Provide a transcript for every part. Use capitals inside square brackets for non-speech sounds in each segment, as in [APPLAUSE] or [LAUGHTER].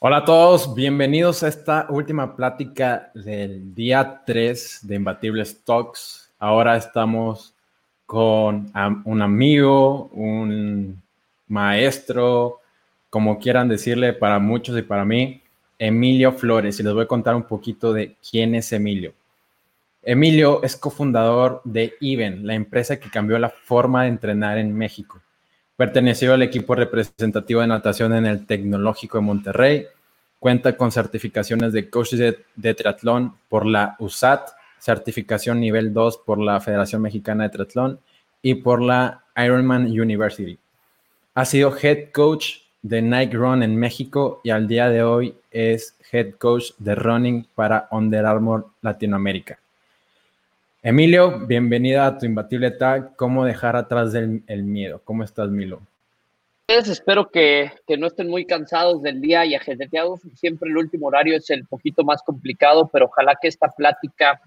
Hola a todos, bienvenidos a esta última plática del día 3 de Imbatibles Talks. Ahora estamos con un amigo, un maestro, como quieran decirle para muchos y para mí, Emilio Flores. Y les voy a contar un poquito de quién es Emilio. Emilio es cofundador de IBEN, la empresa que cambió la forma de entrenar en México. Perteneció al equipo representativo de natación en el Tecnológico de Monterrey. Cuenta con certificaciones de coach de, triatlón por la USAT, certificación nivel 2 por la Federación Mexicana de Triatlón y por la Ironman University. Ha sido head coach de Nike Run en México y al día de hoy es head coach de running para Under Armour Latinoamérica. Emilio, bienvenida a tu imbatible tag. ¿Cómo dejar atrás el miedo? ¿Cómo estás, Milo? Espero que, no estén muy cansados del día y ajetreados. Siempre el último horario es el poquito más complicado, pero ojalá que esta plática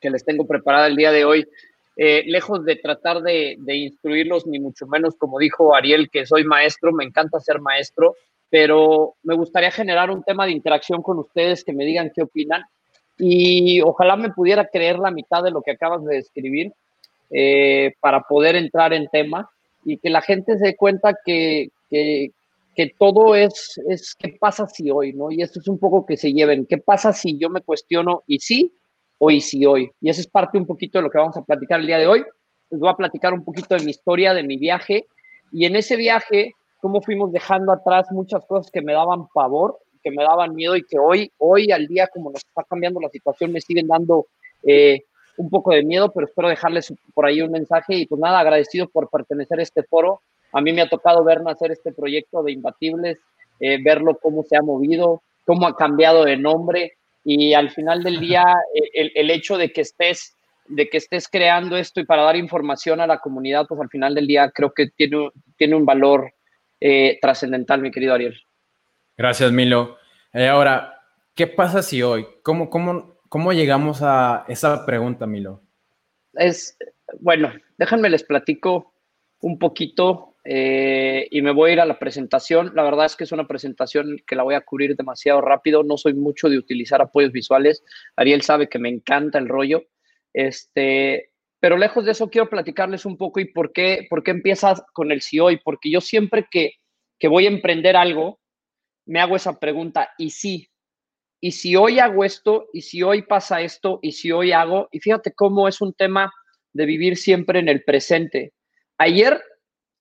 que les tengo preparada el día de hoy, eh, lejos de tratar de, instruirlos, ni mucho menos como dijo Ariel, que soy maestro, me encanta ser maestro, pero me gustaría generar un tema de interacción con ustedes, que me digan qué opinan y ojalá me pudiera creer la mitad de lo que acabas de describir eh, para poder entrar en tema y que la gente se dé cuenta que, que, todo es, es qué pasa si hoy, ¿no? Y esto es un poco que se lleven, qué pasa si yo me cuestiono y sí o y si hoy. Y eso es parte un poquito de lo que vamos a platicar el día de hoy. Les voy a platicar un poquito de mi historia, de mi viaje y en ese viaje, cómo fuimos dejando atrás muchas cosas que me daban pavor que me daban miedo y que hoy, hoy al día, como nos está cambiando la situación, me siguen dando eh, un poco de miedo, pero espero dejarles por ahí un mensaje y pues nada, agradecido por pertenecer a este foro. A mí me ha tocado ver nacer este proyecto de Imbatibles, eh, verlo cómo se ha movido, cómo ha cambiado de nombre y al final del día eh, el, el, hecho de que estés de que estés creando esto y para dar información a la comunidad, pues al final del día creo que tiene, tiene un valor trascendental, mi querido Ariel. Gracias, Milo. Eh, ahora, ¿qué pasa si hoy? ¿Cómo, cómo, ¿Cómo llegamos a esa pregunta, Milo? Es, bueno, déjenme les platico un poquito eh, y me voy a ir a la presentación. La verdad es que es una presentación que la voy a cubrir demasiado rápido. No soy mucho de utilizar apoyos visuales. Ariel sabe que me encanta el rollo. Este, pero lejos de eso, quiero platicarles un poco y por qué, por qué empiezas con el si hoy. Porque yo siempre que, que voy a emprender algo, me hago esa pregunta, ¿y si? ¿Y si hoy hago esto? ¿Y si hoy pasa esto? ¿Y si hoy hago? Y fíjate cómo es un tema de vivir siempre en el presente. Ayer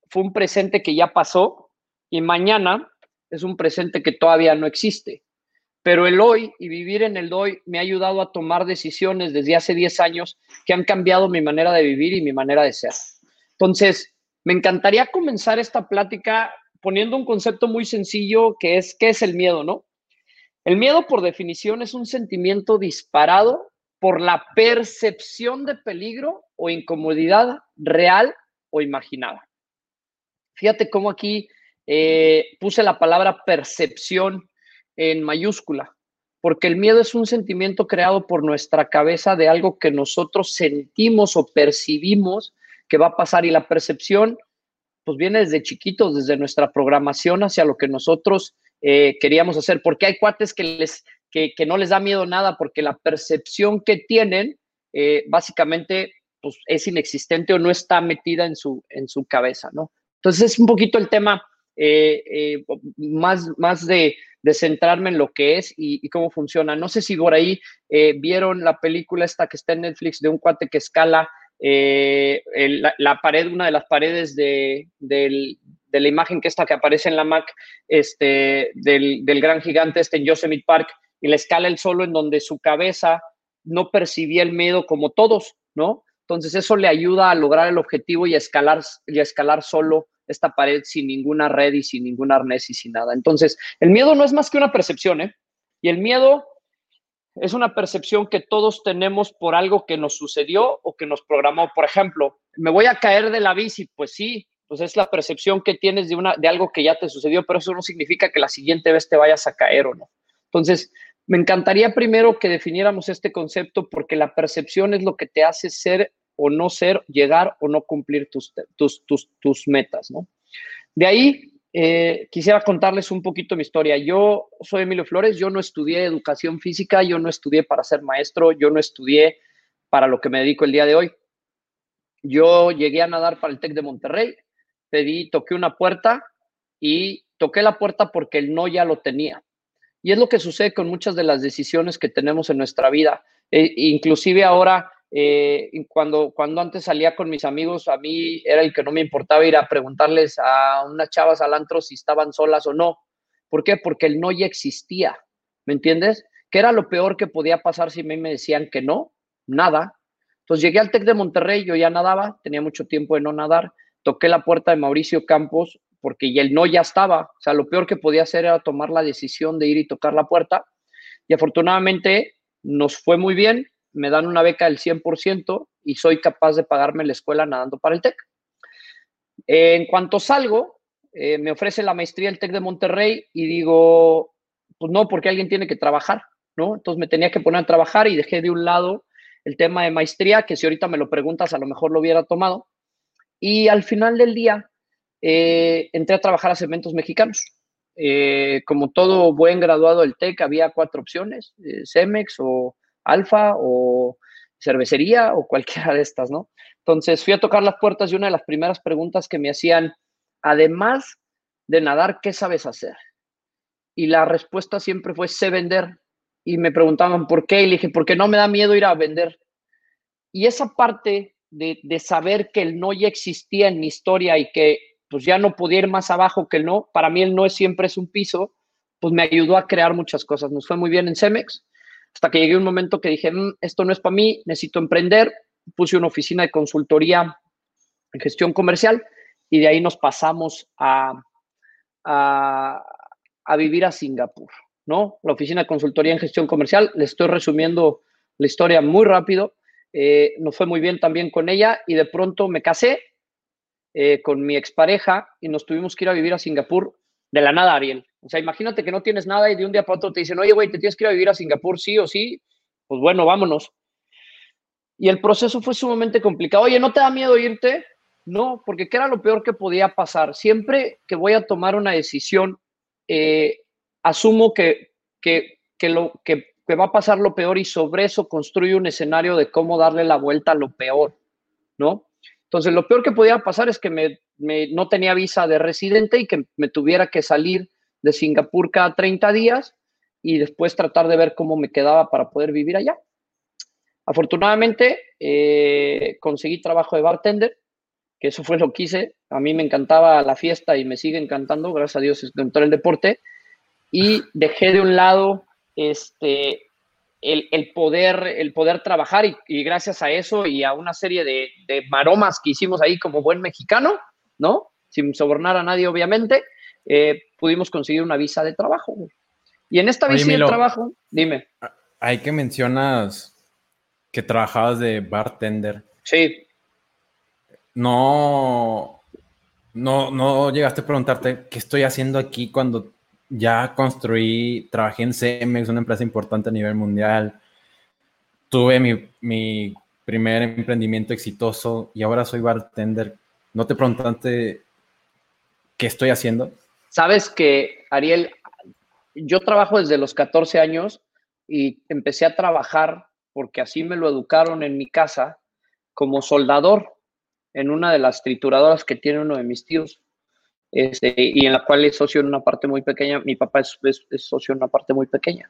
fue un presente que ya pasó y mañana es un presente que todavía no existe. Pero el hoy y vivir en el hoy me ha ayudado a tomar decisiones desde hace 10 años que han cambiado mi manera de vivir y mi manera de ser. Entonces, me encantaría comenzar esta plática poniendo un concepto muy sencillo que es, ¿qué es el miedo, no? El miedo, por definición, es un sentimiento disparado por la percepción de peligro o incomodidad real o imaginada. Fíjate cómo aquí eh, puse la palabra percepción en mayúscula, porque el miedo es un sentimiento creado por nuestra cabeza de algo que nosotros sentimos o percibimos que va a pasar y la percepción pues viene desde chiquitos, desde nuestra programación hacia lo que nosotros eh, queríamos hacer, porque hay cuates que, les, que, no les da miedo nada, porque la percepción que tienen eh, básicamente pues, es inexistente o no está metida en su, en su cabeza, ¿no? Entonces es un poquito el tema eh, más, más de, centrarme en lo que es y, y, cómo funciona. No sé si por ahí vieron la película esta que está en Netflix de un cuate que escala eh, la, pared, una de las paredes de, la imagen que esta que aparece en la Mac, este, del, gran gigante este en Yosemite Park, y la escala el solo en donde su cabeza no percibía el miedo como todos, ¿no? Entonces eso le ayuda a lograr el objetivo y a escalar, y a escalar solo esta pared sin ninguna red y sin ningún arnés y sin nada. Entonces, el miedo no es más que una percepción, ¿eh? Y el miedo es una percepción que todos tenemos por algo que nos sucedió o que nos programó. Por ejemplo, me voy a caer de la bici, pues sí, pues es la percepción que tienes de, una, de algo que ya te sucedió, pero eso no significa que la siguiente vez te vayas a caer o no. Entonces, me encantaría primero que definiéramos este concepto porque la percepción es lo que te hace ser o no ser, llegar o no cumplir tus, tus, tus, tus metas, ¿no? De ahí eh, quisiera contarles un poquito mi historia. Yo soy Emilio Flores, yo no estudié educación física, yo no estudié para ser maestro, yo no estudié para lo que me dedico el día de hoy. Yo llegué a nadar para el TEC de Monterrey, pedí, toqué una puerta y toqué la puerta porque el no ya lo tenía. Y es lo que sucede con muchas de las decisiones que tenemos en nuestra vida. E, inclusive ahora, eh, cuando, cuando antes salía con mis amigos, a mí era el que no me importaba ir a preguntarles a unas chavas al antro si estaban solas o no. ¿Por qué? Porque el no ya existía. ¿Me entiendes? ¿Qué era lo peor que podía pasar si a mí me decían que no? Nada. Entonces llegué al TEC de Monterrey, yo ya nadaba, tenía mucho tiempo de no nadar, toqué la puerta de Mauricio Campos porque el no ya estaba. O sea, lo peor que podía hacer era tomar la decisión de ir y tocar la puerta. Y afortunadamente nos fue muy bien, me dan una beca del 100% y soy capaz de pagarme la escuela nadando para el TEC. En cuanto salgo, eh, me ofrece la maestría el TEC de Monterrey y digo, pues no, porque alguien tiene que trabajar, ¿no? Entonces me tenía que poner a trabajar y dejé de un lado el tema de maestría, que si ahorita me lo preguntas, a lo mejor lo hubiera tomado. Y al final del día, eh, entré a trabajar a Cementos Mexicanos. Eh, como todo buen graduado del TEC, había cuatro opciones, Cemex o Alfa o cervecería o cualquiera de estas, ¿no? Entonces fui a tocar las puertas y una de las primeras preguntas que me hacían, además de nadar, ¿qué sabes hacer? Y la respuesta siempre fue, sé vender. Y me preguntaban, ¿por qué? Y le dije, porque no me da miedo ir a vender. Y esa parte de, de saber que el no ya existía en mi historia y que pues ya no podía ir más abajo que el no. Para mí el no siempre es un piso, pues me ayudó a crear muchas cosas. Nos fue muy bien en Cemex, hasta que llegué un momento que dije, mm, esto no es para mí, necesito emprender. Puse una oficina de consultoría en gestión comercial y de ahí nos pasamos a, a, a vivir a Singapur, ¿no? La oficina de consultoría en gestión comercial, le estoy resumiendo la historia muy rápido. Eh, nos fue muy bien también con ella y de pronto me casé eh, con mi expareja y nos tuvimos que ir a vivir a Singapur de la nada, Ariel. O sea, imagínate que no tienes nada y de un día para otro te dicen, oye, güey, te tienes que ir a vivir a Singapur, sí o sí. Pues bueno, vámonos. Y el proceso fue sumamente complicado. Oye, ¿no te da miedo irte? No, porque ¿qué era lo peor que podía pasar? Siempre que voy a tomar una decisión, eh, asumo que, que, que, lo, que, que va a pasar lo peor y sobre eso construyo un escenario de cómo darle la vuelta a lo peor, ¿no? Entonces, lo peor que podía pasar es que me, no tenía visa de residente y que me tuviera que salir de Singapur cada 30 días y después tratar de ver cómo me quedaba para poder vivir allá. Afortunadamente, eh, conseguí trabajo de bartender, que eso fue lo que hice. A mí me encantaba la fiesta y me sigue encantando, gracias a Dios, dentro del deporte. Y dejé de un lado este, el, poder, el poder trabajar y, gracias a eso y a una serie de, maromas que hicimos ahí como buen mexicano, ¿no? Sin sobornar a nadie, obviamente, eh, pudimos conseguir una visa de trabajo. Y en esta visa de trabajo, dime. Hay que mencionas que trabajabas de bartender. Sí. No, no, no llegaste a preguntarte qué estoy haciendo aquí cuando ya construí, trabajé en Cemex, una empresa importante a nivel mundial. Tuve mi, primer emprendimiento exitoso y ahora soy bartender. ¿No te preguntaste qué estoy haciendo? Sabes que, Ariel, yo trabajo desde los 14 años y empecé a trabajar porque así me lo educaron en mi casa como soldador en una de las trituradoras que tiene uno de mis tíos. Este, y en la cual es socio en una parte muy pequeña, mi papá es, socio en una parte muy pequeña.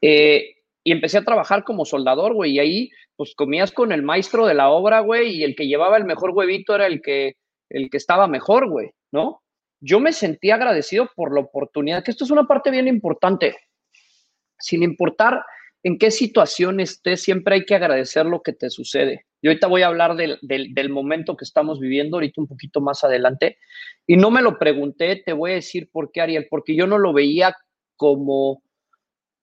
Eh, y empecé a trabajar como soldador, güey, y ahí pues comías con el maestro de la obra, güey, y el que llevaba el mejor huevito era el que, el que estaba mejor, güey, ¿no? Yo me sentí agradecido por la oportunidad, que esto es una parte bien importante, sin importar en qué situación estés, siempre hay que agradecer lo que te sucede. Y ahorita voy a hablar del, del, momento que estamos viviendo, ahorita un poquito más adelante. Y no me lo pregunté, te voy a decir por qué, Ariel, porque yo no lo veía como,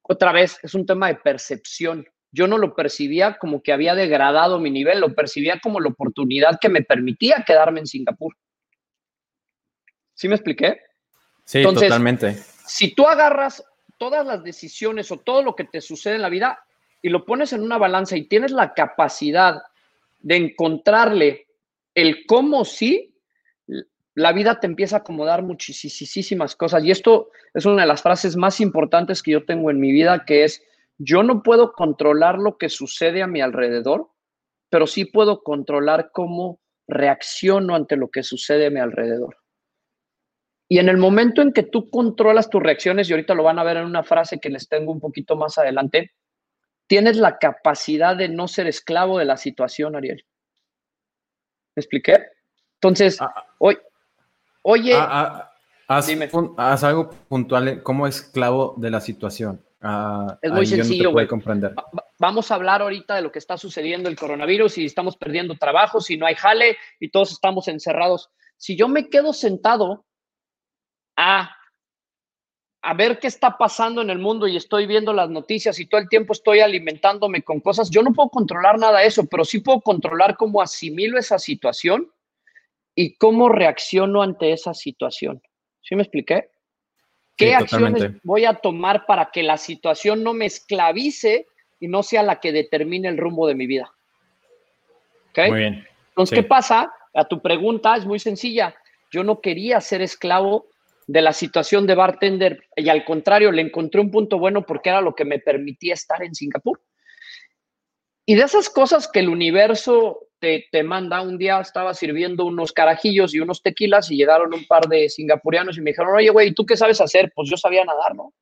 otra vez, es un tema de percepción. Yo no lo percibía como que había degradado mi nivel, lo percibía como la oportunidad que me permitía quedarme en Singapur. ¿Sí me expliqué? Sí, totalmente. Si tú agarras todas las decisiones o todo lo que te sucede en la vida y lo pones en una balanza y tienes la capacidad de encontrarle el cómo sí, la vida te empieza a acomodar muchísimas cosas. Y esto es una de las frases más importantes que yo tengo en mi vida, que es, yo no puedo controlar lo que sucede a mi alrededor, pero sí puedo controlar cómo reacciono ante lo que sucede a mi alrededor. Y en el momento en que tú controlas tus reacciones, y ahorita lo van a ver en una frase que les tengo un poquito más adelante, tienes la capacidad de no ser esclavo de la situación, Ariel. ¿Me expliqué? Entonces, ah, ah. hoy, oye, ah, haz, haz, algo puntual, ¿cómo esclavo de la situación? Es muy sencillo, güey. Vamos a hablar ahorita de lo que está sucediendo el coronavirus y estamos perdiendo trabajo, si no hay jale y todos estamos encerrados. Si yo me quedo sentado a, a ver qué está pasando en el mundo y estoy viendo las noticias y todo el tiempo estoy alimentándome con cosas, yo no puedo controlar nada de eso, pero sí puedo controlar cómo asimilo esa situación y cómo reacciono ante esa situación. ¿Sí me expliqué? ¿Qué acciones voy a tomar para que la situación no me esclavice y no sea la que determine el rumbo de mi vida? ¿Ok? Muy bien. Entonces, ¿qué pasa? A tu pregunta es muy sencilla. Yo no quería ser esclavo de la situación de bartender y al contrario, le encontré un punto bueno porque era lo que me permitía estar en Singapur. Y de esas cosas que el universo te, te, manda, un día estaba sirviendo unos carajillos y unos tequilas y llegaron un par de singapurianos y me dijeron, oye, güey, ¿tú qué sabes hacer? Pues yo sabía nadar, ¿no?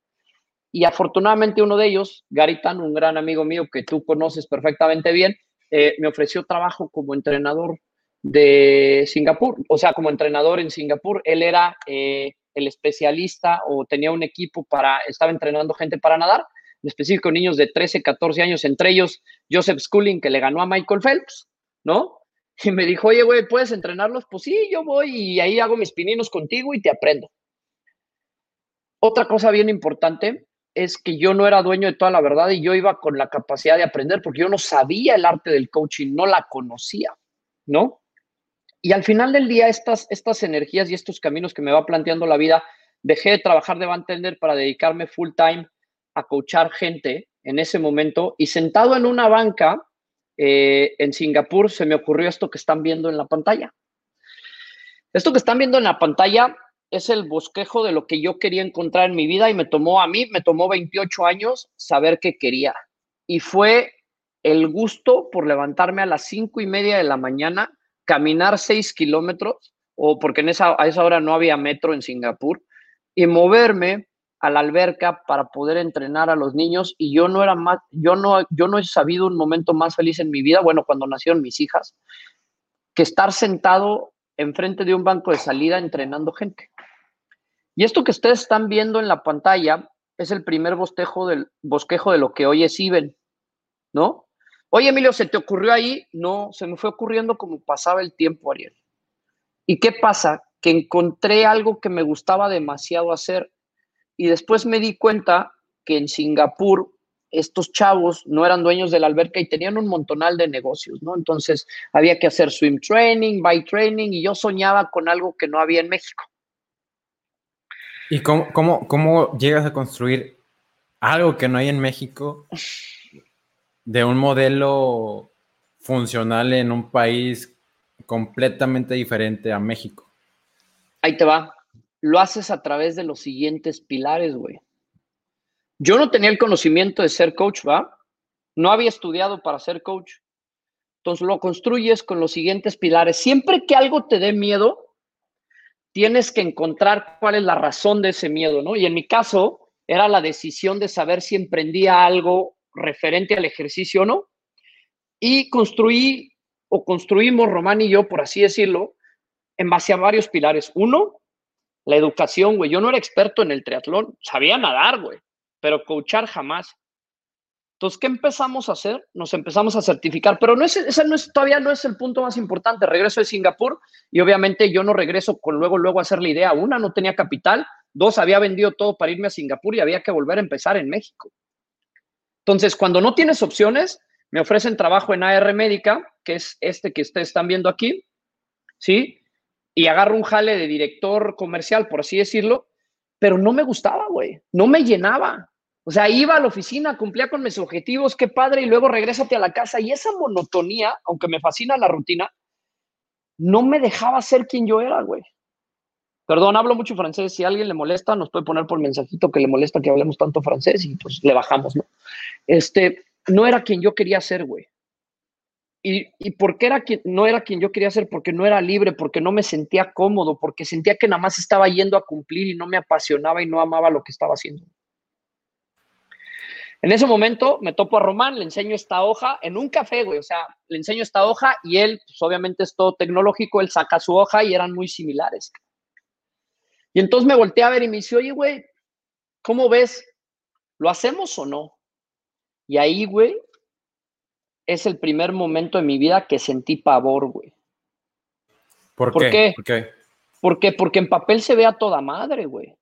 Y afortunadamente uno de ellos, Garitan, un gran amigo mío que tú conoces perfectamente bien, eh, me ofreció trabajo como entrenador de Singapur, o sea, como entrenador en Singapur. Él era eh, el especialista o tenía un equipo para, estaba entrenando gente para nadar, en específico niños de 13, 14 años, entre ellos Joseph Schooling, que le ganó a Michael Phelps, ¿no? Y me dijo, oye, güey, ¿puedes entrenarlos? Pues sí, yo voy y ahí hago mis pininos contigo y te aprendo. Otra cosa bien importante es que yo no era dueño de toda la verdad y yo iba con la capacidad de aprender porque yo no sabía el arte del coaching, no la conocía, ¿no? Y al final del día, estas, estas energías y estos caminos que me va planteando la vida, dejé de trabajar de bartender para dedicarme full time a coachar gente en ese momento y sentado en una banca eh, en Singapur se me ocurrió esto que están viendo en la pantalla. Esto que están viendo en la pantalla es el bosquejo de lo que yo quería encontrar en mi vida y me tomó a mí, me tomó 28 años saber qué quería. Y fue el gusto por levantarme a las cinco y media de la mañana caminar seis kilómetros, o porque en esa, a esa hora no había metro en Singapur, y moverme a la alberca para poder entrenar a los niños y yo no era más, yo no, yo no he sabido un momento más feliz en mi vida, bueno, cuando nacieron mis hijas, que estar sentado enfrente de un banco de salida entrenando gente. Y esto que ustedes están viendo en la pantalla es el primer bosquejo, del, bosquejo de lo que hoy es IBEN, ¿no? Oye, Emilio, ¿se te ocurrió ahí? No, se me fue ocurriendo como pasaba el tiempo, Ariel. ¿Y qué pasa? Que encontré algo que me gustaba demasiado hacer y después me di cuenta que en Singapur estos chavos no eran dueños de la alberca y tenían un montonal de negocios, ¿no? Entonces había que hacer swim training, bike training y yo soñaba con algo que no había en México. ¿Y cómo, cómo, cómo llegas a construir algo que no hay en México de un modelo funcional en un país completamente diferente a México? Ahí te va. Lo haces a través de los siguientes pilares, güey. Yo no tenía el conocimiento de ser coach, ¿va? No había estudiado para ser coach. Entonces lo construyes con los siguientes pilares. Siempre que algo te dé miedo, tienes que encontrar cuál es la razón de ese miedo, ¿no? Y en mi caso, era la decisión de saber si emprendía algo referente al ejercicio o no. Y construí o construimos, Román y yo, por así decirlo, en base a varios pilares. Uno, la educación, güey. Yo no era experto en el triatlón, sabía nadar, güey, pero coachar jamás. Entonces, ¿qué empezamos a hacer? Nos empezamos a certificar, pero no es, ese no es, todavía no es el punto más importante. Regreso de Singapur y obviamente yo no regreso con luego, luego hacer la idea. Una, no tenía capital. Dos, había vendido todo para irme a Singapur y había que volver a empezar en México. Entonces, cuando no tienes opciones, me ofrecen trabajo en AR Médica, que es este que ustedes están viendo aquí, ¿sí? Y agarro un jale de director comercial, por así decirlo, pero no me gustaba, güey, no me llenaba. O sea, iba a la oficina, cumplía con mis objetivos, qué padre, y luego regrésate a la casa. Y esa monotonía, aunque me fascina la rutina, no me dejaba ser quien yo era, güey. Perdón, hablo mucho francés. Si a alguien le molesta, nos puede poner por mensajito que le molesta que hablemos tanto francés y pues le bajamos, ¿no? Este, no era quien yo quería ser, güey. ¿Y, y por qué era no era quien yo quería ser? Porque no era libre, porque no me sentía cómodo, porque sentía que nada más estaba yendo a cumplir y no me apasionaba y no amaba lo que estaba haciendo. En ese momento me topo a Román, le enseño esta hoja en un café, güey. O sea, le enseño esta hoja y él, pues obviamente es todo tecnológico, él saca su hoja y eran muy similares. Y entonces me volteé a ver y me dice, oye, güey, ¿cómo ves? ¿Lo hacemos o no? Y ahí, güey, es el primer momento de mi vida que sentí pavor, güey. ¿Por, qué? ¿Por qué? Porque, porque en papel se ve a toda madre, güey.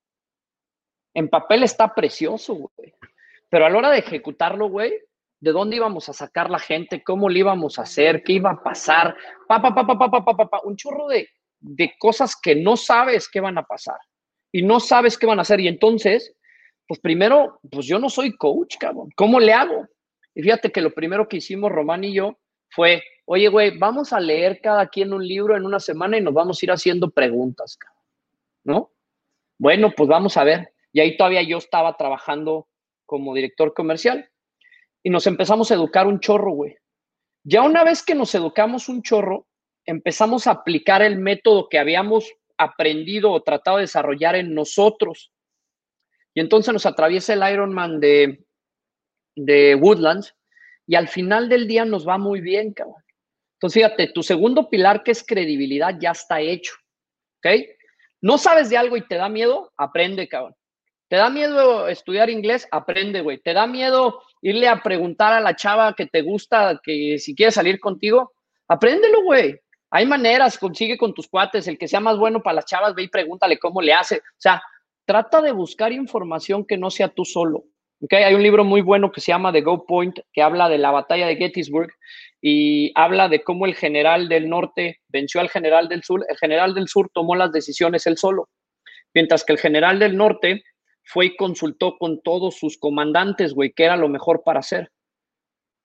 En papel está precioso, güey. Pero a la hora de ejecutarlo, güey, ¿de dónde íbamos a sacar la gente? ¿Cómo lo íbamos a hacer? ¿Qué iba a pasar? Pa, pa, pa, pa, pa, pa, pa, pa, un chorro de, de cosas que no sabes qué van a pasar y no sabes qué van a hacer. Y entonces, pues primero, pues yo no soy coach, cabrón. ¿Cómo le hago? Y fíjate que lo primero que hicimos Román y yo fue, oye, güey, vamos a leer cada quien un libro en una semana y nos vamos a ir haciendo preguntas. ¿no? Bueno, pues vamos a ver. Y ahí todavía yo estaba trabajando como director comercial. Y nos empezamos a educar un chorro, güey. Ya una vez que nos educamos un chorro, empezamos a aplicar el método que habíamos aprendido o tratado de desarrollar en nosotros. Y entonces nos atraviesa el Ironman de, de Woodlands y al final del día nos va muy bien, cabrón. Entonces, fíjate, tu segundo pilar, que es credibilidad, ya está hecho. ¿Ok? No sabes de algo y te da miedo, aprende, cabrón. ¿Te da miedo estudiar inglés? Aprende, güey. ¿Te da miedo irle a preguntar a la chava que te gusta que si quiere salir contigo? Apréndelo, güey. Hay maneras, consigue con tus cuates, el que sea más bueno para las chavas, ve y pregúntale cómo le hace. O sea, trata de buscar información que no sea tú solo. ¿Okay? Hay un libro muy bueno que se llama The Go Point, que habla de la batalla de Gettysburg y habla de cómo el general del norte venció al general del sur. El general del sur tomó las decisiones él solo, mientras que el general del norte fue y consultó con todos sus comandantes, güey, qué era lo mejor para hacer.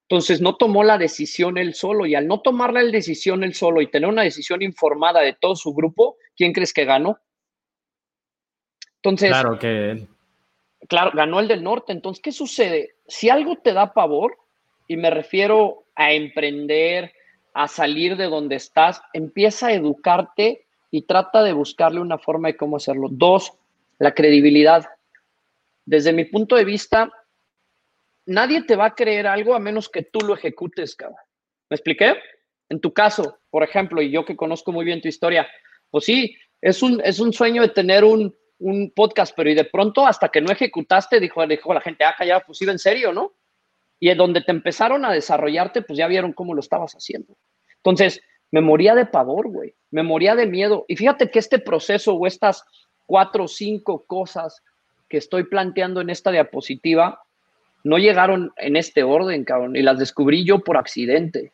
Entonces no tomó la decisión él solo y al no tomar la decisión él solo y tener una decisión informada de todo su grupo, ¿quién crees que ganó? Entonces, claro que. Claro, ganó el del norte. Entonces, ¿qué sucede? Si algo te da pavor, y me refiero a emprender, a salir de donde estás, empieza a educarte y trata de buscarle una forma de cómo hacerlo. Dos, la credibilidad desde mi punto de vista, nadie te va a creer algo a menos que tú lo ejecutes, cabrón. ¿Me expliqué? En tu caso, por ejemplo, y yo que conozco muy bien tu historia, pues sí, es un, es un sueño de tener un, podcast, pero y de pronto hasta que no ejecutaste, dijo, dijo la gente, ah, ya, pues iba en serio, ¿no? Y en donde te empezaron a desarrollarte, pues ya vieron cómo lo estabas haciendo. Entonces, me moría de pavor, güey, me moría de miedo. Y fíjate que este proceso o estas cuatro o cinco cosas que estoy planteando en esta diapositiva no llegaron en este orden, cabrón, y las descubrí yo por accidente.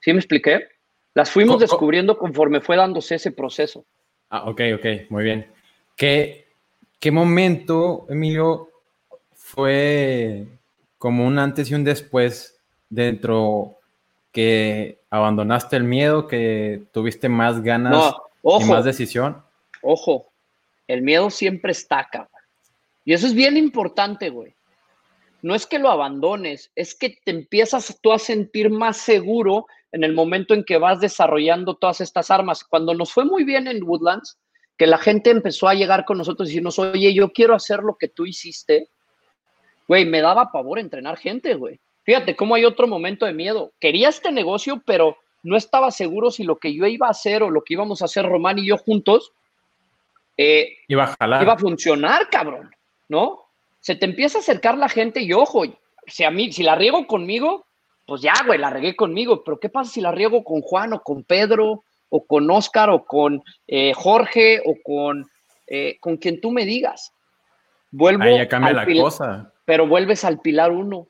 ¿Sí me expliqué? Las fuimos descubriendo conforme fue dándose ese proceso. Ah, ok, ok, muy bien. ¿Qué, qué momento, Emilio, fue como un antes y un después dentro que abandonaste el miedo, que tuviste más ganas y más decisión? Ojo, el miedo siempre está, cabrón. Y eso es bien importante, güey. No es que lo abandones, es que te empiezas tú a sentir más seguro en el momento en que vas desarrollando todas estas armas. Cuando nos fue muy bien en Woodlands, que la gente empezó a llegar con nosotros y decirnos, oye, yo quiero hacer lo que tú hiciste, güey, me daba pavor entrenar gente, güey. Fíjate cómo hay otro momento de miedo. Quería este negocio, pero no estaba seguro si lo que yo iba a hacer o lo que íbamos a hacer Román y yo juntos eh, iba, a iba a funcionar, cabrón. ¿no? Se te empieza a acercar la gente y ojo, si a mí, si la riego conmigo, pues ya, güey, la regué conmigo, pero ¿qué pasa si la riego con Juan o con Pedro o con Oscar o con eh, Jorge o con, eh, con quien tú me digas? Vuelvo Ahí ya cambia la cosa. Pero vuelves al pilar uno.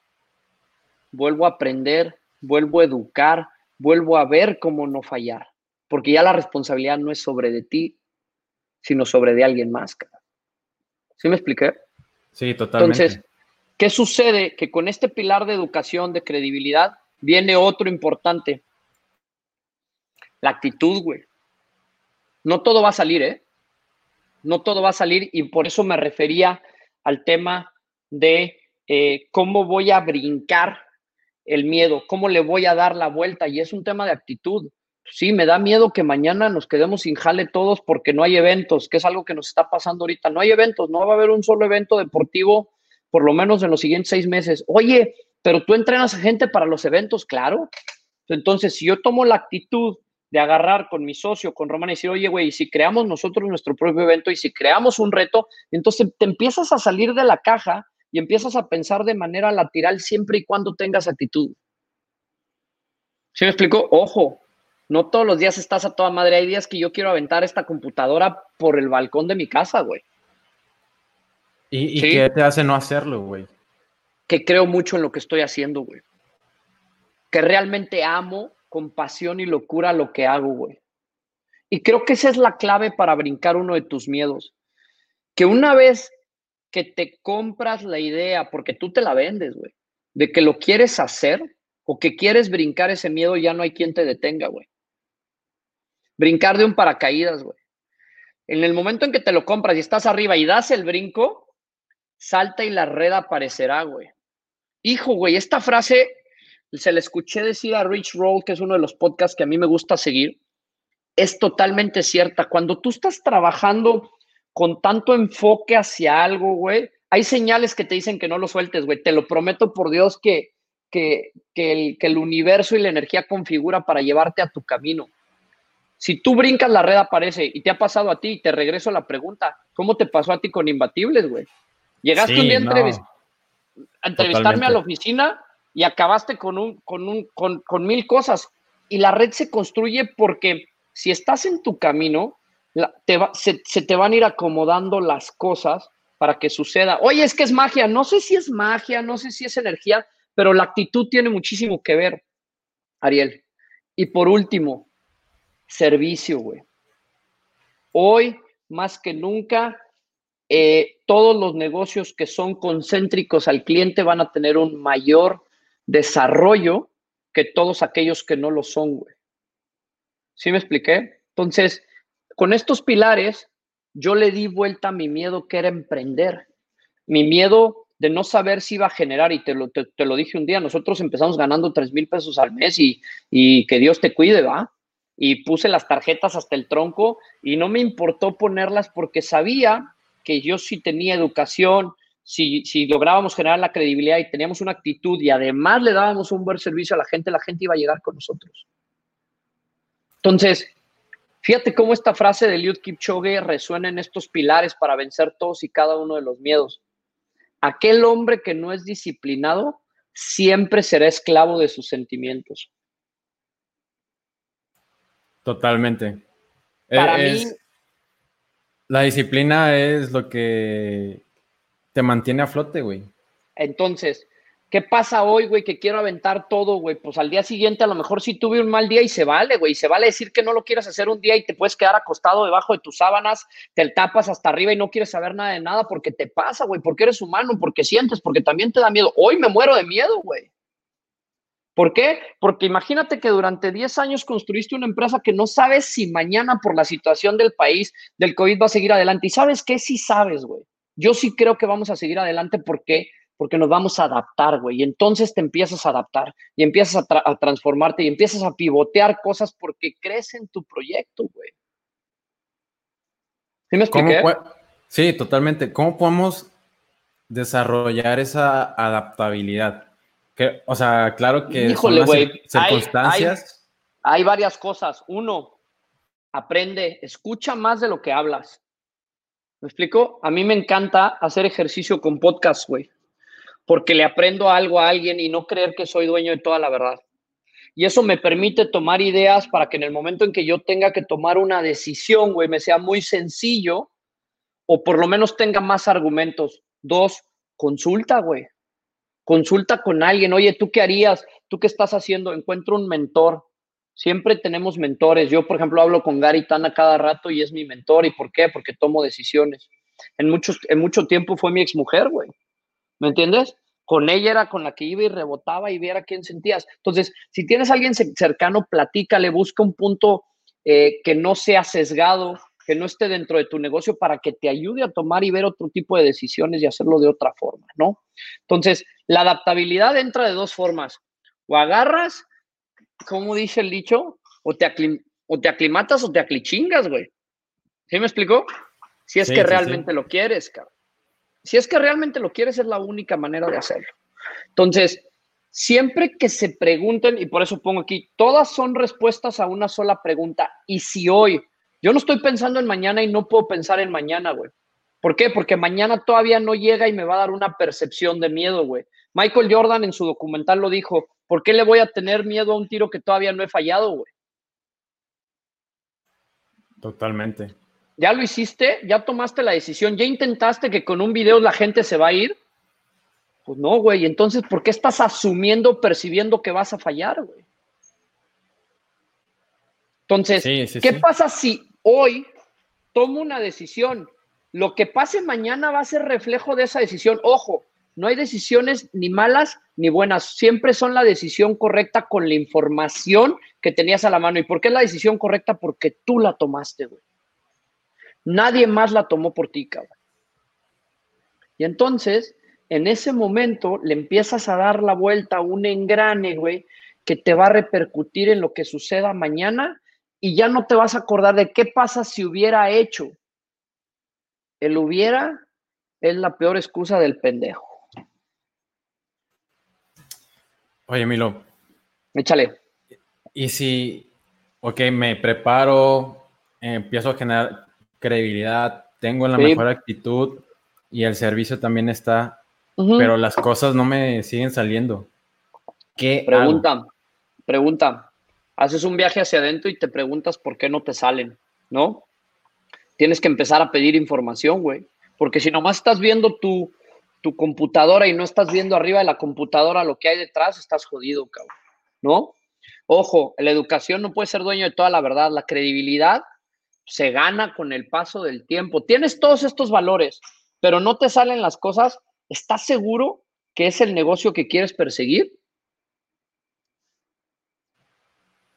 Vuelvo a aprender, vuelvo a educar, vuelvo a ver cómo no fallar, porque ya la responsabilidad no es sobre de ti, sino sobre de alguien más. ¿Sí me expliqué? Sí, totalmente. Entonces, ¿qué sucede? Que con este pilar de educación, de credibilidad, viene otro importante. La actitud, güey. No todo va a salir, ¿eh? no todo va a salir y por eso me refería al tema de eh, cómo voy a brincar el miedo, cómo le voy a dar la vuelta y es un tema de actitud. Sí, me da miedo que mañana nos quedemos sin jale todos porque no hay eventos, que es algo que nos está pasando ahorita. No hay eventos, no va a haber un solo evento deportivo, por lo menos en los siguientes seis meses. Oye, pero tú entrenas a gente para los eventos, claro. Entonces, si yo tomo la actitud de agarrar con mi socio, con Román, y decir, oye, güey, si creamos nosotros nuestro propio evento y si creamos un reto, entonces te empiezas a salir de la caja y empiezas a pensar de manera lateral siempre y cuando tengas actitud. ¿Sí me explico? Ojo, no todos los días estás a toda madre. Hay días que yo quiero aventar esta computadora por el balcón de mi casa, güey. ¿Y, qué te hace no hacerlo, güey? Que creo mucho en lo que estoy haciendo, güey. Que realmente amo con pasión y locura lo que hago, güey. Y creo que esa es la clave para brincar uno de tus miedos. Que una vez que te compras la idea, porque tú te la vendes, güey, de que lo quieres hacer o que quieres brincar ese miedo, ya no hay quien te detenga, güey. Brincar de un paracaídas, güey. En el momento en que te lo compras y estás arriba y das el brinco, salta y la red aparecerá, güey. Hijo, güey, esta frase se le escuché decir a Rich Roll, que es uno de los podcasts que a mí me gusta seguir, es totalmente cierta. Cuando tú estás trabajando con tanto enfoque hacia algo, güey, hay señales que te dicen que no lo sueltes, güey. Te lo prometo por Dios que, que, el, que el universo y la energía configura para llevarte a tu camino. Si tú brincas, la red aparece y te ha pasado a ti, y te regreso la pregunta, ¿cómo te pasó a ti con Imbatibles, güey? Llegaste un día a entrevistarme a la oficina y acabaste con, un, con, un, con mil cosas. Y la red se construye porque si estás en tu camino, se, te van a ir acomodando las cosas para que suceda. Oye, es que es magia. No sé si es magia, no sé si es energía, pero la actitud tiene muchísimo que ver, Ariel. Y por último, servicio, güey. Hoy, más que nunca, eh, todos los negocios que son concéntricos al cliente van a tener un mayor desarrollo que todos aquellos que no lo son, güey. ¿Sí me expliqué? Entonces, con estos pilares, yo le di vuelta a mi miedo que era emprender. Mi miedo de no saber si iba a generar, y te lo, te, lo dije un día, nosotros empezamos ganando 3 mil pesos al mes y, y que Dios te cuide, ¿va? Y puse las tarjetas hasta el tronco y no me importó ponerlas porque sabía que yo sí tenía educación, si, si, lográbamos generar la credibilidad y teníamos una actitud y además le dábamos un buen servicio a la gente, la gente iba a llegar con nosotros. Entonces, Fíjate cómo esta frase de Liud Kipchoge resuena en estos pilares para vencer todos y cada uno de los miedos. Aquel hombre que no es disciplinado siempre será esclavo de sus sentimientos. Totalmente. Para mí, la disciplina es lo que te mantiene a flote, güey. Entonces, ¿Qué pasa hoy, güey? Que quiero aventar todo, güey. Pues al día siguiente a lo mejor sí tuve un mal día y se vale, güey. Se vale decir que no lo quieres hacer un día y te puedes quedar acostado debajo de tus sábanas, te tapas hasta arriba y no quieres saber nada de nada porque te pasa, güey. Porque eres humano, porque sientes, porque también te da miedo. Hoy me muero de miedo, güey. ¿Por qué? Porque imagínate que durante 10 años construiste una empresa que no sabes si mañana por la situación del país, del COVID, va a seguir adelante. ¿Y sabes qué? Sí sabes, güey. Yo sí creo que vamos a seguir adelante porque porque nos vamos a adaptar, güey. Y entonces te empiezas a adaptar y empiezas a, transformarte y empiezas a pivotear cosas porque crees en tu proyecto, güey. ¿Sí me expliqué? Sí, totalmente. ¿Cómo podemos desarrollar esa adaptabilidad? Que, o sea, claro que Híjole, circunstancias. Hay, hay varias cosas. Uno, aprende, escucha más de lo que hablas. ¿Me explico? A mí me encanta hacer ejercicio con podcast, güey porque le aprendo algo a alguien y no creer que soy dueño de toda la verdad. Y eso me permite tomar ideas para que en el momento en que yo tenga que tomar una decisión, güey, me sea muy sencillo o por lo menos tenga más argumentos. Dos, consulta, güey. Consulta con alguien. Oye, ¿tú qué harías? ¿Tú qué estás haciendo? Encuentro un mentor. Siempre tenemos mentores. Yo, por ejemplo, hablo con Gary Tana cada rato y es mi mentor. ¿Y por qué? Porque tomo decisiones. En, muchos, en mucho tiempo fue mi exmujer, güey. ¿Me entiendes? Con ella era con la que iba y rebotaba y viera quién sentías. Entonces, si tienes alguien cercano, platícale, busca un punto eh, que no sea sesgado, que no esté dentro de tu negocio para que te ayude a tomar y ver otro tipo de decisiones y hacerlo de otra forma, ¿no? Entonces, la adaptabilidad entra de dos formas. O agarras, como dice el dicho, o te, o te aclimatas o te aclichingas, güey. ¿Sí me explicó? Si es que realmente lo quieres, cabrón. Si es que realmente lo quieres, es la única manera de hacerlo. Entonces, siempre que se pregunten, y por eso pongo aquí, todas son respuestas a una sola pregunta. Y si hoy, yo no estoy pensando en mañana y no puedo pensar en mañana, güey. ¿Por qué? Porque mañana todavía no llega y me va a dar una percepción de miedo, güey. Michael Jordan en su documental lo dijo, ¿por qué le voy a tener miedo a un tiro que todavía no he fallado, güey? Totalmente. ¿Ya lo hiciste? ¿Ya tomaste la decisión? ¿Ya intentaste que con un video la gente se va a ir? Pues no, güey. Entonces, ¿por qué estás asumiendo, percibiendo que vas a fallar, güey? Entonces, ¿qué pasa si hoy tomo una decisión? Lo que pase mañana va a ser reflejo de esa decisión. Ojo, no hay decisiones ni malas ni buenas. Siempre son la decisión correcta con la información que tenías a la mano. ¿Y por qué es la decisión correcta? Porque tú la tomaste, güey. Nadie más la tomó por ti, cabrón. Y entonces, en ese momento, le empiezas a dar la vuelta a un engrane, güey, que te va a repercutir en lo que suceda mañana y ya no te vas a acordar de qué pasa si hubiera hecho. El hubiera es la peor excusa del pendejo. Oye, Milo. Échale. Y si, ok, me preparo, empiezo a generar credibilidad, tengo la mejor actitud y el servicio también está, pero las cosas no me siguen saliendo. ¿Qué pregunta? Pregunta. Haces un viaje hacia adentro y te preguntas por qué no te salen, ¿no? Tienes que empezar a pedir información, güey. Porque si nomás estás viendo tu, tu computadora y no estás viendo arriba de la computadora lo que hay detrás, estás jodido, cabrón, ¿no? Ojo, la educación no puede ser dueño de toda la verdad. La credibilidad se gana con el paso del tiempo. Tienes todos estos valores, pero no te salen las cosas. ¿Estás seguro que es el negocio que quieres perseguir?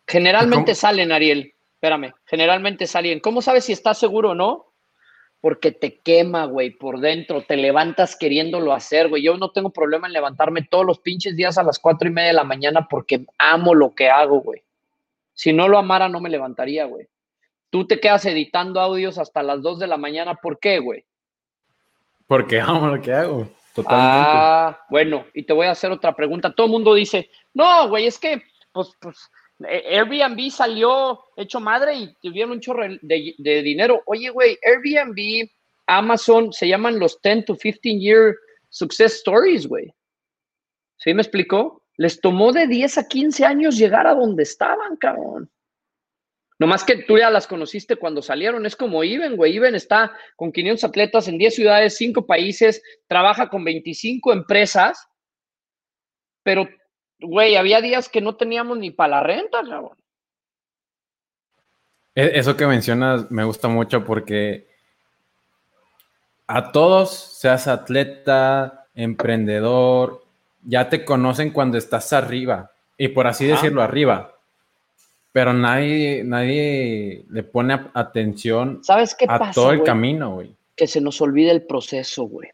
Generalmente salen, Ariel. Espérame, generalmente salen. ¿Cómo sabes si estás seguro o no? Porque te quema, güey, por dentro. Te levantas queriéndolo hacer, güey. Yo no tengo problema en levantarme todos los pinches días a las cuatro y media de la mañana porque amo lo que hago, güey. Si no lo amara, no me levantaría, güey. Tú te quedas editando audios hasta las 2 de la mañana. ¿Por qué, güey? Porque [LAUGHS] amo lo que hago. Totalmente. Ah, bueno, y te voy a hacer otra pregunta. Todo el mundo dice, no, güey, es que, pues, pues, Airbnb salió hecho madre y tuvieron un chorro de, de dinero. Oye, güey, Airbnb, Amazon, se llaman los 10 to 15 year success stories, güey. ¿Sí me explicó? Les tomó de 10 a 15 años llegar a donde estaban, cabrón. Nomás que tú ya las conociste cuando salieron. Es como Iben, güey. Iben está con 500 atletas en 10 ciudades, 5 países, trabaja con 25 empresas. Pero, güey, había días que no teníamos ni para la renta, cabrón. E, eso que mencionas me gusta mucho porque a todos, seas atleta, emprendedor, ya te conocen cuando estás arriba. Y por así decirlo, arriba pero nadie, nadie le pone atención ¿Sabes qué a todo el camino, güey. Que se nos olvide el proceso, güey.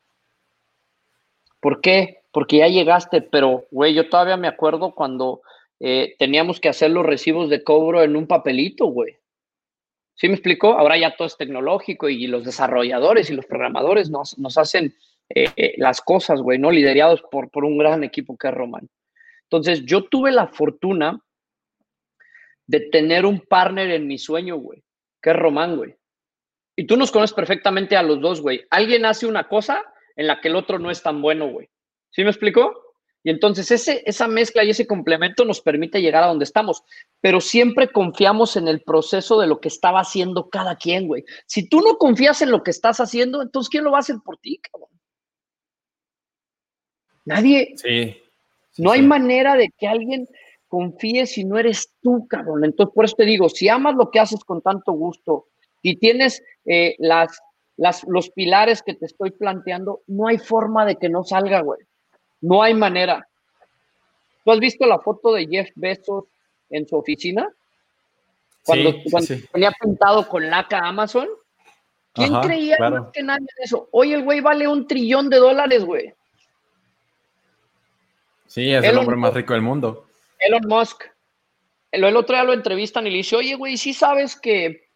¿Por qué? Porque ya llegaste, pero, güey, yo todavía me acuerdo cuando eh, teníamos que hacer los recibos de cobro en un papelito, güey. ¿Sí me explicó? Ahora ya todo es tecnológico y los desarrolladores y los programadores nos, hacen eh, eh, las cosas, güey, ¿no? Liderados por, por un gran equipo que es Román. Entonces, yo tuve la fortuna de tener un partner en mi sueño, güey, que es Román, güey. Y tú nos conoces perfectamente a los dos, güey. Alguien hace una cosa en la que el otro no es tan bueno, güey. ¿Sí me explicó? Y entonces ese, esa mezcla y ese complemento nos permite llegar a donde estamos, pero siempre confiamos en el proceso de lo que estaba haciendo cada quien, güey. Si tú no confías en lo que estás haciendo, entonces ¿quién lo va a hacer por ti, cabrón? Nadie. Sí. no hay manera de que alguien confíes si no eres tú, cabrón. Entonces, por eso te digo, si amas lo que haces con tanto gusto y tienes eh, las, las, los pilares que te estoy planteando, no hay forma de que no salga, güey. No hay manera. ¿Tú has visto la foto de Jeff Bezos en su oficina? Cuando, tenía pintado con laca Amazon, ¿Quién creía más que nadie en eso? Hoy el güey vale un trillón de dólares, güey. Sí, es el hombre más rico del mundo. Elon Musk. El, el, otro día lo entrevistan y le dice, oye, güey, ¿sí sabes que,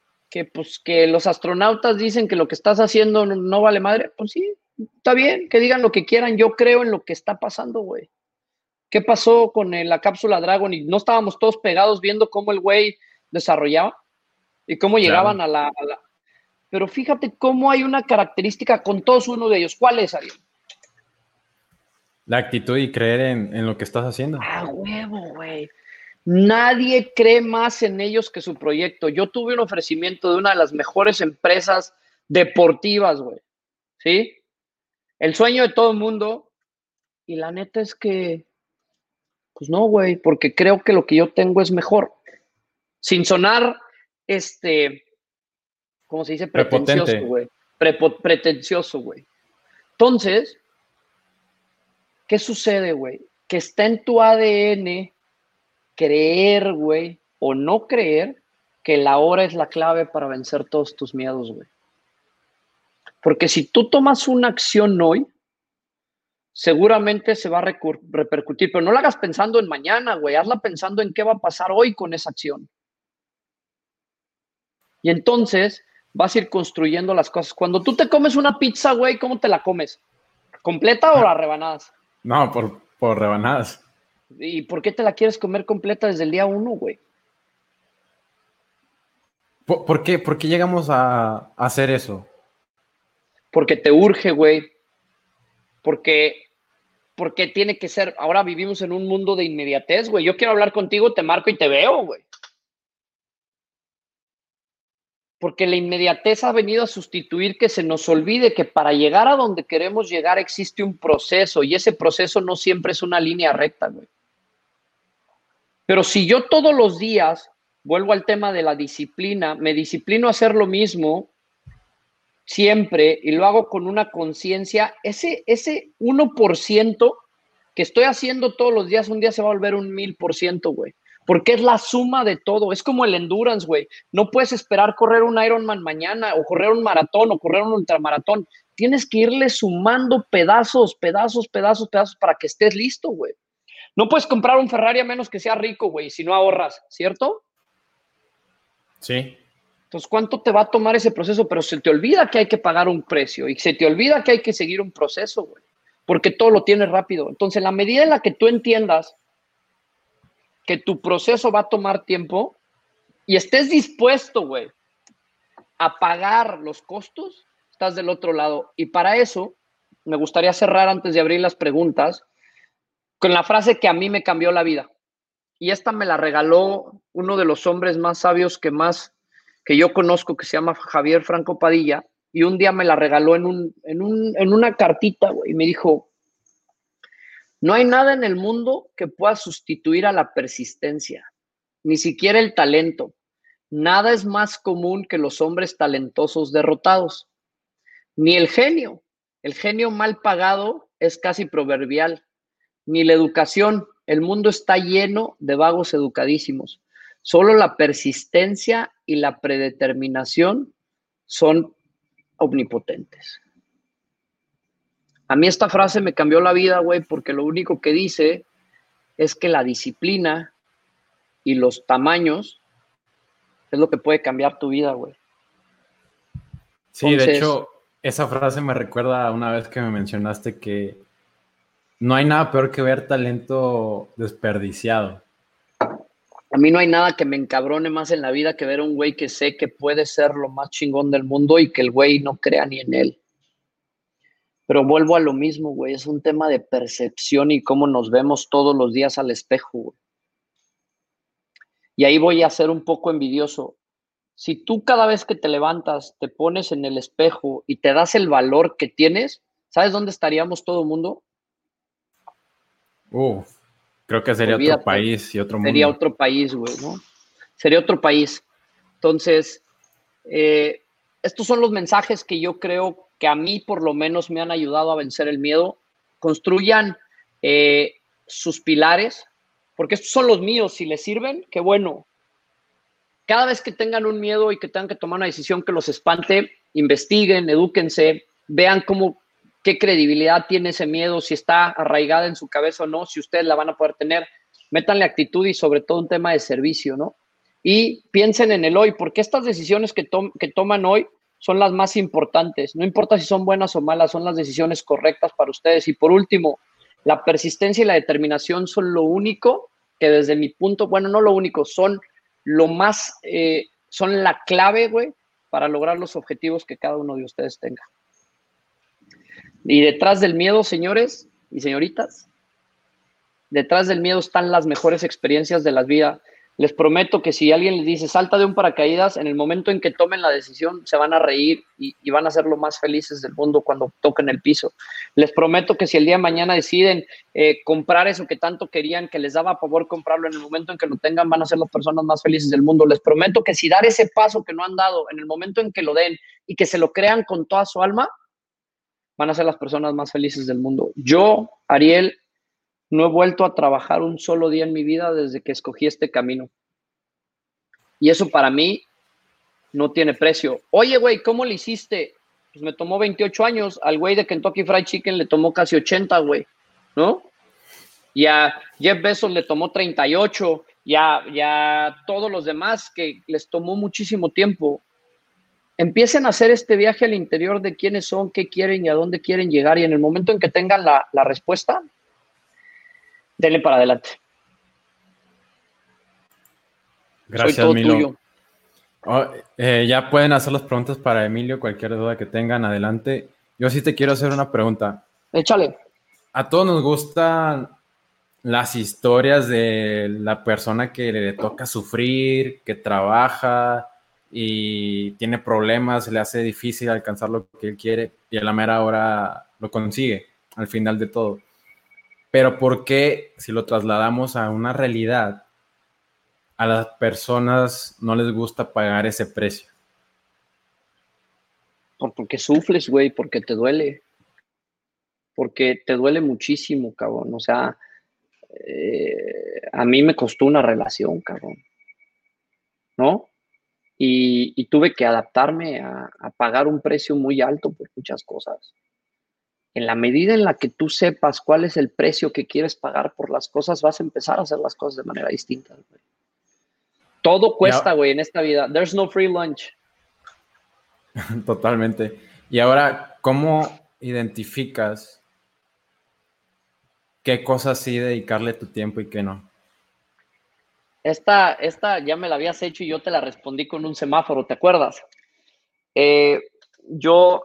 pues, que los astronautas dicen que lo que estás haciendo no, vale madre? Pues sí, está bien, que digan lo que quieran. Yo creo en lo que está pasando, güey. ¿Qué pasó con la cápsula Dragon? Y no estábamos todos pegados viendo cómo el güey desarrollaba y cómo llegaban a, la, Pero fíjate cómo hay una característica con todos uno de ellos. ¿Cuál es, Ariel? La actitud y creer en, lo que estás haciendo. Ah, huevo, güey. Nadie cree más en ellos que su proyecto. Yo tuve un ofrecimiento de una de las mejores empresas deportivas, güey. ¿Sí? El sueño de todo el mundo. Y la neta es que, pues no, güey, porque creo que lo que yo tengo es mejor. Sin sonar, este, ¿cómo se dice? Pretencioso, güey. pretencioso, güey. Entonces, ¿qué sucede, güey? Que está en tu ADN creer, güey, o no creer que la hora es la clave para vencer todos tus miedos, güey. Porque si tú tomas una acción hoy, seguramente se va a repercutir, pero no la hagas pensando en mañana, güey, hazla pensando en qué va a pasar hoy con esa acción. Y entonces vas a ir construyendo las cosas. Cuando tú te comes una pizza, güey, ¿cómo te la comes? ¿Completa o a rebanadas? No, por, por rebanadas. ¿Y por qué te la quieres comer completa desde el día uno, güey? ¿Por, qué, ¿Por, qué, llegamos a, hacer eso? Porque te urge, güey. Porque, porque tiene que ser. Ahora vivimos en un mundo de inmediatez, güey. Yo quiero hablar contigo, te marco y te veo, güey. Porque la inmediatez ha venido a sustituir que se nos olvide que para llegar a donde queremos llegar existe un proceso y ese proceso no siempre es una línea recta, güey. Pero si yo todos los días, vuelvo al tema de la disciplina, me disciplino a hacer lo mismo siempre y lo hago con una conciencia, ese, ese 1% que estoy haciendo todos los días, un día se va a volver un 1000%, güey. Porque es la suma de todo. Es como el endurance, güey. No puedes esperar correr un Ironman mañana o correr un maratón o correr un ultramaratón. Tienes que irle sumando pedazos, pedazos, pedazos, pedazos para que estés listo, güey. No puedes comprar un Ferrari a menos que sea rico, güey, si no ahorras, ¿cierto? Sí. ¿Cuánto te va a tomar ese proceso? Pero se te olvida que hay que pagar un precio y se te olvida que hay que seguir un proceso, güey, porque todo lo tienes rápido. Entonces, la medida en la que tú entiendas que tu proceso va a tomar tiempo y estés dispuesto, güey, a pagar los costos, estás del otro lado. Y para eso, me gustaría cerrar antes de abrir las preguntas con la frase que a mí me cambió la vida. Y esta me la regaló uno de los hombres más sabios que más que yo conozco, que se llama Javier Franco Padilla, y un día me la regaló en, un, en, un, en una cartita, y me dijo, no hay nada en el mundo que pueda sustituir a la persistencia, ni siquiera el talento. Nada es más común que los hombres talentosos derrotados, ni el genio. El genio mal pagado es casi proverbial ni la educación. El mundo está lleno de vagos educadísimos. Solo la persistencia y la predeterminación son omnipotentes. A mí esta frase me cambió la vida, güey, porque lo único que dice es que la disciplina y los tamaños es lo que puede cambiar tu vida, güey. Sí, de hecho, esa frase me recuerda a una vez que me mencionaste que no hay nada peor que ver talento desperdiciado. A mí no hay nada que me encabrone más en la vida que ver a un güey que sé que puede ser lo más chingón del mundo y que el güey no crea ni en él. Pero vuelvo a lo mismo, güey. Es un tema de percepción y cómo nos vemos todos los días al espejo, Y ahí voy a ser un poco envidioso. Si tú cada vez que te levantas te pones en el espejo y te das el valor que tienes, ¿sabes dónde estaríamos todo el mundo? Creo que sería otro país y otro mundo. Sería otro país, güey, ¿no? Sería otro país. Entonces, eh, estos son los mensajes que yo creo que a mí por lo menos me han ayudado a vencer el miedo. Construyan eh, sus pilares, porque estos son los míos. Si les sirven, qué bueno. cada vez que tengan un miedo y que tengan que tomar una decisión que los espante, investiguen, edúquense, vean cómo, qué credibilidad tiene ese miedo, si está arraigada en su cabeza o no, si ustedes la van a poder tener. Métanle actitud y sobre todo un tema de servicio, ¿no? Y piensen en el hoy, porque estas decisiones que, toman hoy son las más importantes. No importa si son buenas o malas, son las decisiones correctas para ustedes. Y por último, la persistencia y la determinación son lo único que desde mi punto, bueno, no lo único, son lo más, eh, son la clave, güey, para lograr los objetivos que cada uno de ustedes tenga. Y detrás del miedo, señores y señoritas, detrás del miedo están las mejores experiencias de la vida les prometo que si alguien les dice salta de un paracaídas, en el momento en que tomen la decisión se van a reír y, van a ser lo más felices del mundo cuando toquen el piso. Les prometo que si el día de mañana deciden eh, comprar eso que tanto querían, que les daba favor comprarlo, en el momento en que lo tengan van a ser las personas más felices del mundo. Les prometo que si dar ese paso que no han dado, en el momento en que lo den y que se lo crean con toda su alma, van a ser las personas más felices del mundo. Yo, Ariel, no he vuelto a trabajar un solo día en mi vida desde que escogí este camino. Y eso para mí no tiene precio. Oye, güey, ¿cómo le hiciste? Pues me tomó 28 años. Al güey de Kentucky Fried Chicken le tomó casi 80, güey, ¿no? Y a Jeff Bezos le tomó 38. Y a, y a todos los demás que les tomó muchísimo tiempo. Empiecen a hacer este viaje al interior de quiénes son, qué quieren y a dónde quieren llegar. Y en el momento en que tengan la, la respuesta, denle para adelante. Gracias, Emilio. Oh, eh, ya pueden hacer las preguntas para Emilio, cualquier duda que tengan, adelante. Yo sí te quiero hacer una pregunta. Échale. A todos nos gustan las historias de la persona que le toca sufrir, que trabaja y tiene problemas, le hace difícil alcanzar lo que él quiere y a la mera hora lo consigue al final de todo. Pero ¿por qué si lo trasladamos a una realidad, a las personas no les gusta pagar ese precio? Porque sufles, güey, porque te duele. Porque te duele muchísimo, cabrón. O sea, eh, a mí me costó una relación, cabrón. ¿No? Y, tuve que adaptarme a, a, pagar un precio muy alto por muchas cosas en la medida en la que tú sepas cuál es el precio que quieres pagar por las cosas, vas a empezar a hacer las cosas de manera distinta. Todo cuesta, güey, en esta vida. There's no free lunch. [LAUGHS] Totalmente. Y ahora, ¿cómo identificas qué cosas sí dedicarle tu tiempo y qué no? Esta, esta ya me la habías hecho y yo te la respondí con un semáforo, ¿te acuerdas? Eh, yo,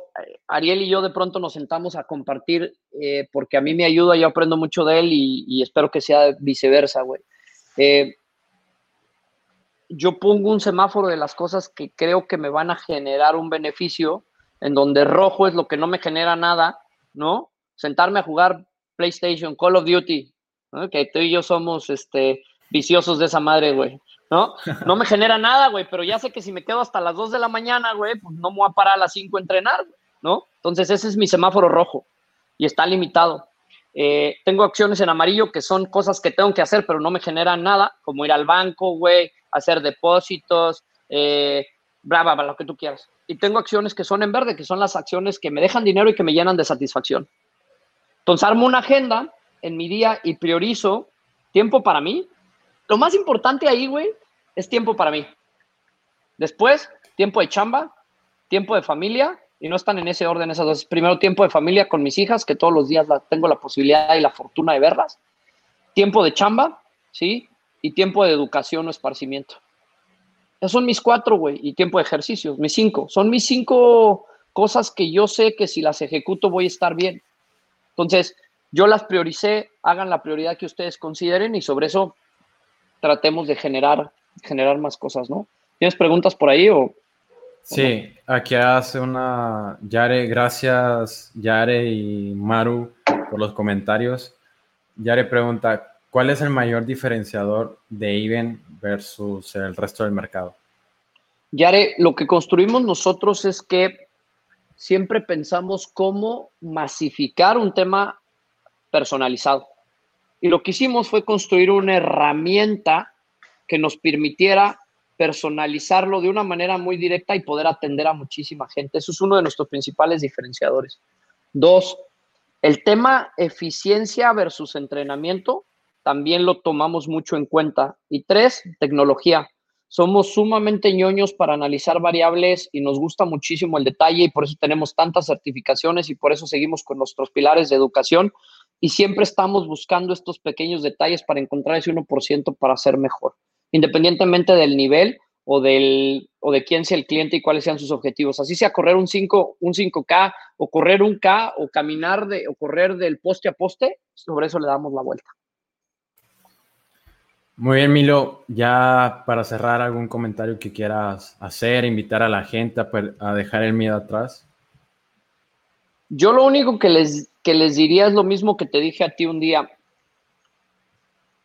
Ariel y yo de pronto nos sentamos a compartir eh, porque a mí me ayuda, yo aprendo mucho de él y, espero que sea viceversa, güey. Eh, yo pongo un semáforo de las cosas que creo que me van a generar un beneficio, en donde rojo es lo que no me genera nada, ¿no? Sentarme a jugar PlayStation, Call of Duty, que tú y yo somos este, viciosos de esa madre, güey. ¿no? [LAUGHS] No me genera nada, güey, pero ya sé que si me quedo hasta las 2 de la mañana, güey, pues no me voy a parar a las 5 a entrenar, ¿no? Entonces ese es mi semáforo rojo y está limitado. Eh, tengo acciones en amarillo que son cosas que tengo que hacer, pero no me generan nada, como ir al banco, güey, hacer depósitos, eh, bla, bla, bla, lo que tú quieras. Y tengo acciones que son en verde, que son las acciones que me dejan dinero y que me llenan de satisfacción. Entonces armo una agenda en mi día y priorizo tiempo para mí. Lo más importante ahí, güey, es tiempo para mí. Después, tiempo de chamba, tiempo de familia, y no están en ese orden esas dos. Primero, tiempo de familia con mis hijas, que todos los días tengo la posibilidad y la fortuna de verlas. Tiempo de chamba, ¿sí? Y tiempo de educación o esparcimiento. Esos son mis cuatro, güey. Y tiempo de ejercicio, mis cinco. Son mis cinco cosas que yo sé que si las ejecuto voy a estar bien. Entonces, yo las prioricé, hagan la prioridad que ustedes consideren y sobre eso tratemos de generar generar más cosas, ¿no? ¿Tienes preguntas por ahí o? Sí, aquí hace una Yare, gracias Yare y Maru por los comentarios. Yare pregunta, ¿cuál es el mayor diferenciador de Even versus el resto del mercado? Yare, lo que construimos nosotros es que siempre pensamos cómo masificar un tema personalizado. Y lo que hicimos fue construir una herramienta que nos permitiera personalizarlo de una manera muy directa y poder atender a muchísima gente. Eso es uno de nuestros principales diferenciadores. Dos, el tema eficiencia versus entrenamiento también lo tomamos mucho en cuenta. Y tres, tecnología. Somos sumamente ñoños para analizar variables y nos gusta muchísimo el detalle y por eso tenemos tantas certificaciones y por eso seguimos con nuestros pilares de educación y siempre estamos buscando estos pequeños detalles para encontrar ese 1% para ser mejor, independientemente del nivel o, del, o de quién sea el cliente y cuáles sean sus objetivos. Así sea correr un 5, un 5K o correr un K o caminar de, o correr del poste a poste, sobre eso le damos la vuelta. Muy bien, Milo. Ya para cerrar, algún comentario que quieras hacer, invitar a la gente a, dejar el miedo atrás. Yo lo único que les, que les diría es lo mismo que te dije a ti un día.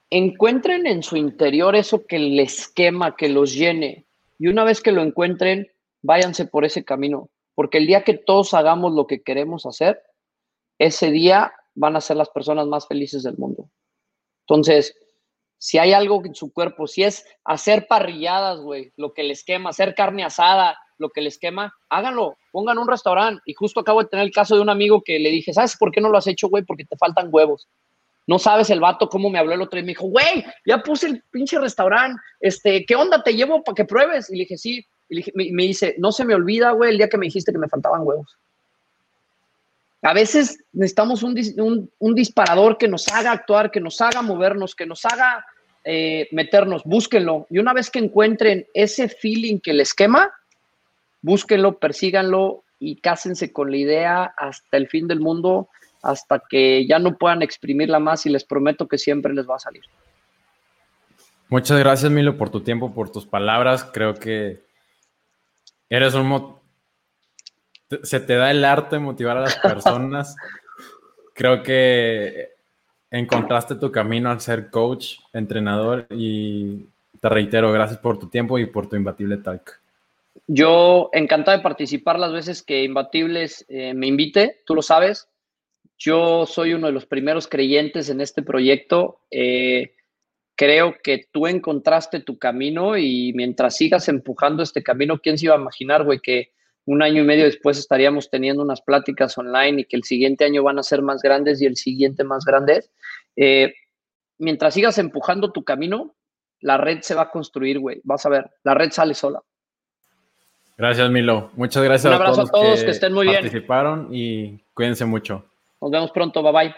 Encuentren en su interior eso que les quema, que los llene. Y una vez que lo encuentren, váyanse por ese camino. Porque el día que todos hagamos lo que queremos hacer, ese día van a ser las personas más felices del mundo. Entonces, si hay algo en su cuerpo, si es hacer parrilladas, güey, lo que les quema, hacer carne asada, lo que les quema, háganlo, pongan un restaurante. Y justo acabo de tener el caso de un amigo que le dije, ¿sabes por qué no lo has hecho, güey? Porque te faltan huevos. No sabes el vato cómo me habló el otro día y me dijo, güey, ya puse el pinche restaurante, este, ¿qué onda? ¿Te llevo para que pruebes? Y le dije, sí. Y me dice, no se me olvida, güey, el día que me dijiste que me faltaban huevos. A veces necesitamos un, disparador que nos haga actuar, que nos haga movernos, que nos haga eh, meternos. Búsquenlo. Y una vez que encuentren ese feeling que les quema, búsquenlo, persíganlo y cásense con la idea hasta el fin del mundo, hasta que ya no puedan exprimirla más y les prometo que siempre les va a salir. Muchas gracias, Milo, por tu tiempo, por tus palabras. Creo que eres un, se te da el arte de motivar a las personas. [LAUGHS] Creo que encontraste tu camino al ser coach, entrenador y te reitero, gracias por tu tiempo y por tu imbatible talk. Yo encantado de participar las veces que Imbatibles eh, me invite, tú lo sabes. Yo soy uno de los primeros creyentes en este proyecto. Eh, creo que tú encontraste tu camino y mientras sigas empujando este camino, ¿quién se iba a imaginar, güey, que un año y medio después estaríamos teniendo unas pláticas online y que el siguiente año van a ser más grandes y el siguiente más grandes. Eh, mientras sigas empujando tu camino, la red se va a construir, güey. Vas a ver, la red sale sola. Gracias, Milo. Muchas gracias Un abrazo a todos, que, estén muy bien. Participaron y cuídense mucho. Nos vemos pronto, bye bye.